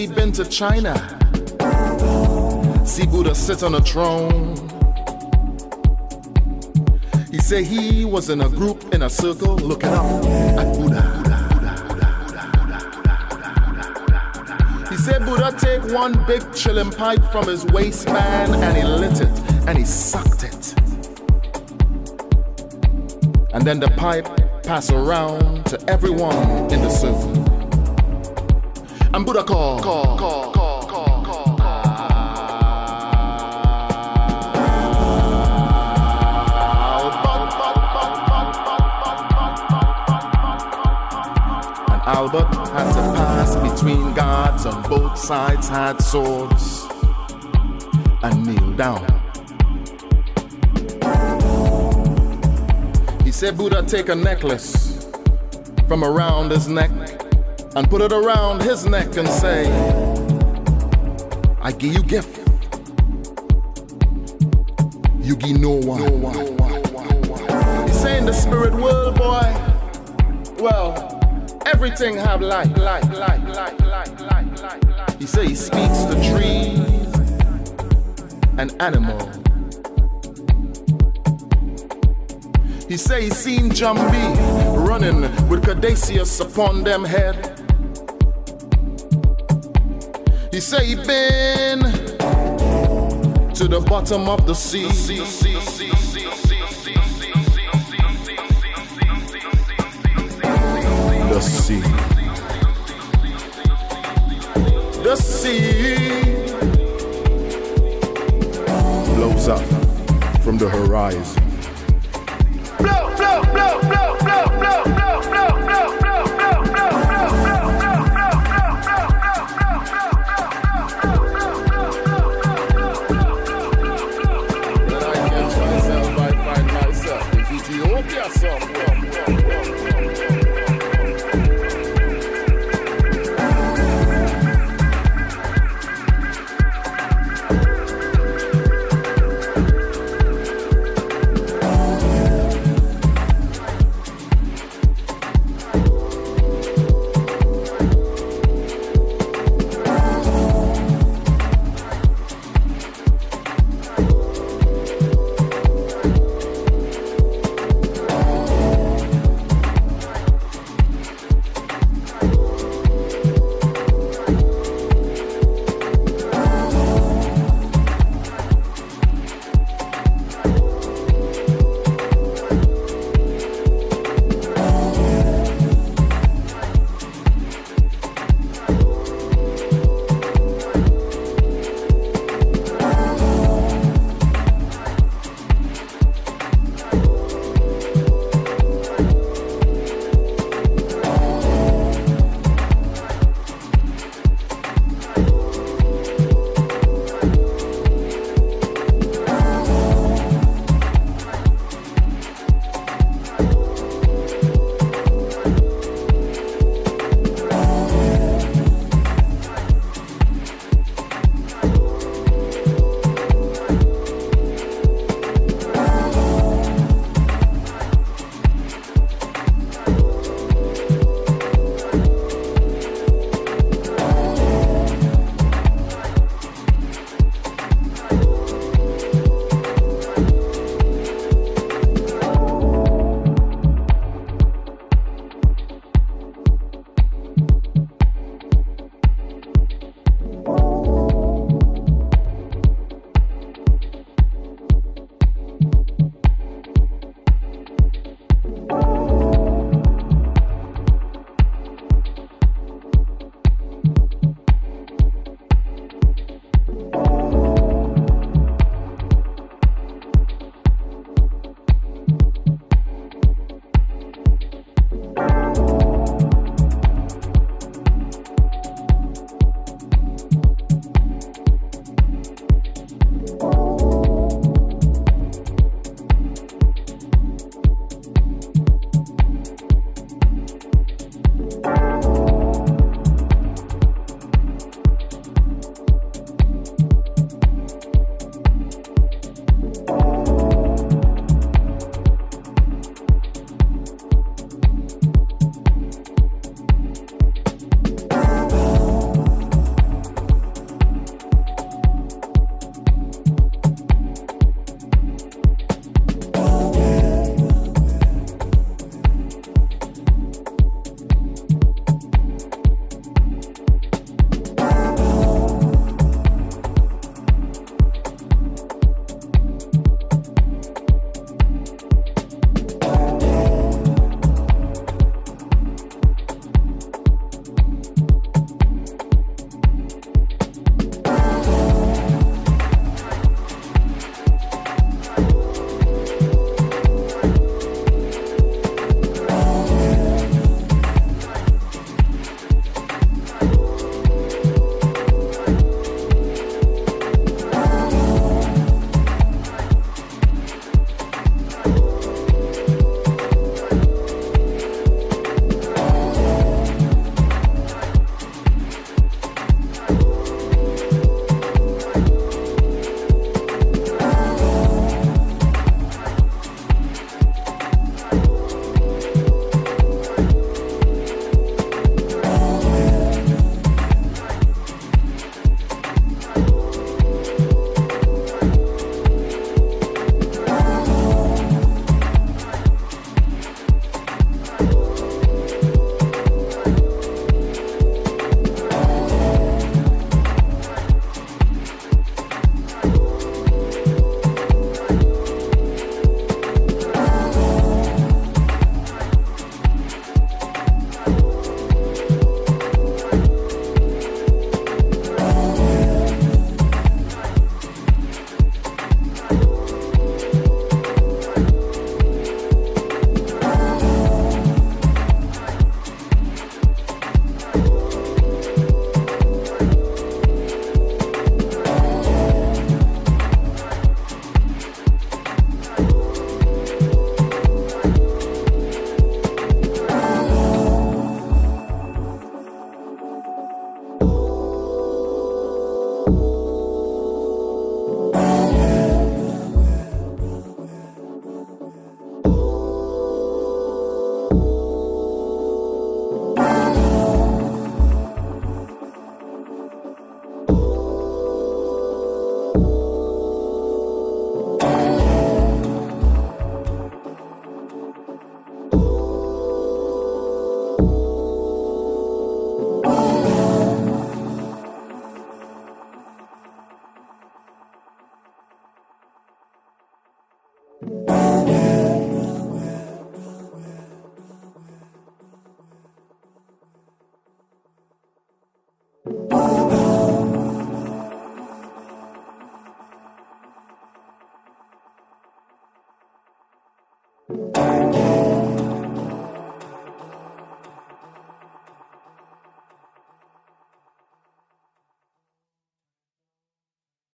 say he been to China, see Buddha sit on a throne. He say he was in a group in a circle looking up at Buddha. He said Buddha take one big chillum pipe from his waistband and he lit it and he sucked it. And then the pipe pass around to everyone in the circle. And Buddha call, call, call, call. Albert had to pass between guards on both sides had swords and kneel down. He said Buddha take a necklace from around his neck and put it around his neck and say, I give you gift. You give no one. No one. He's saying the spirit world, boy. Well, Everything have life, life, life, life, life, life, life, life. He say he speaks to trees and animals. He say he seen Jambi running with Caduceus upon them head. He say he been to the bottom of the sea. The sea, sea, sea. the sea. The sea blows up from the horizon.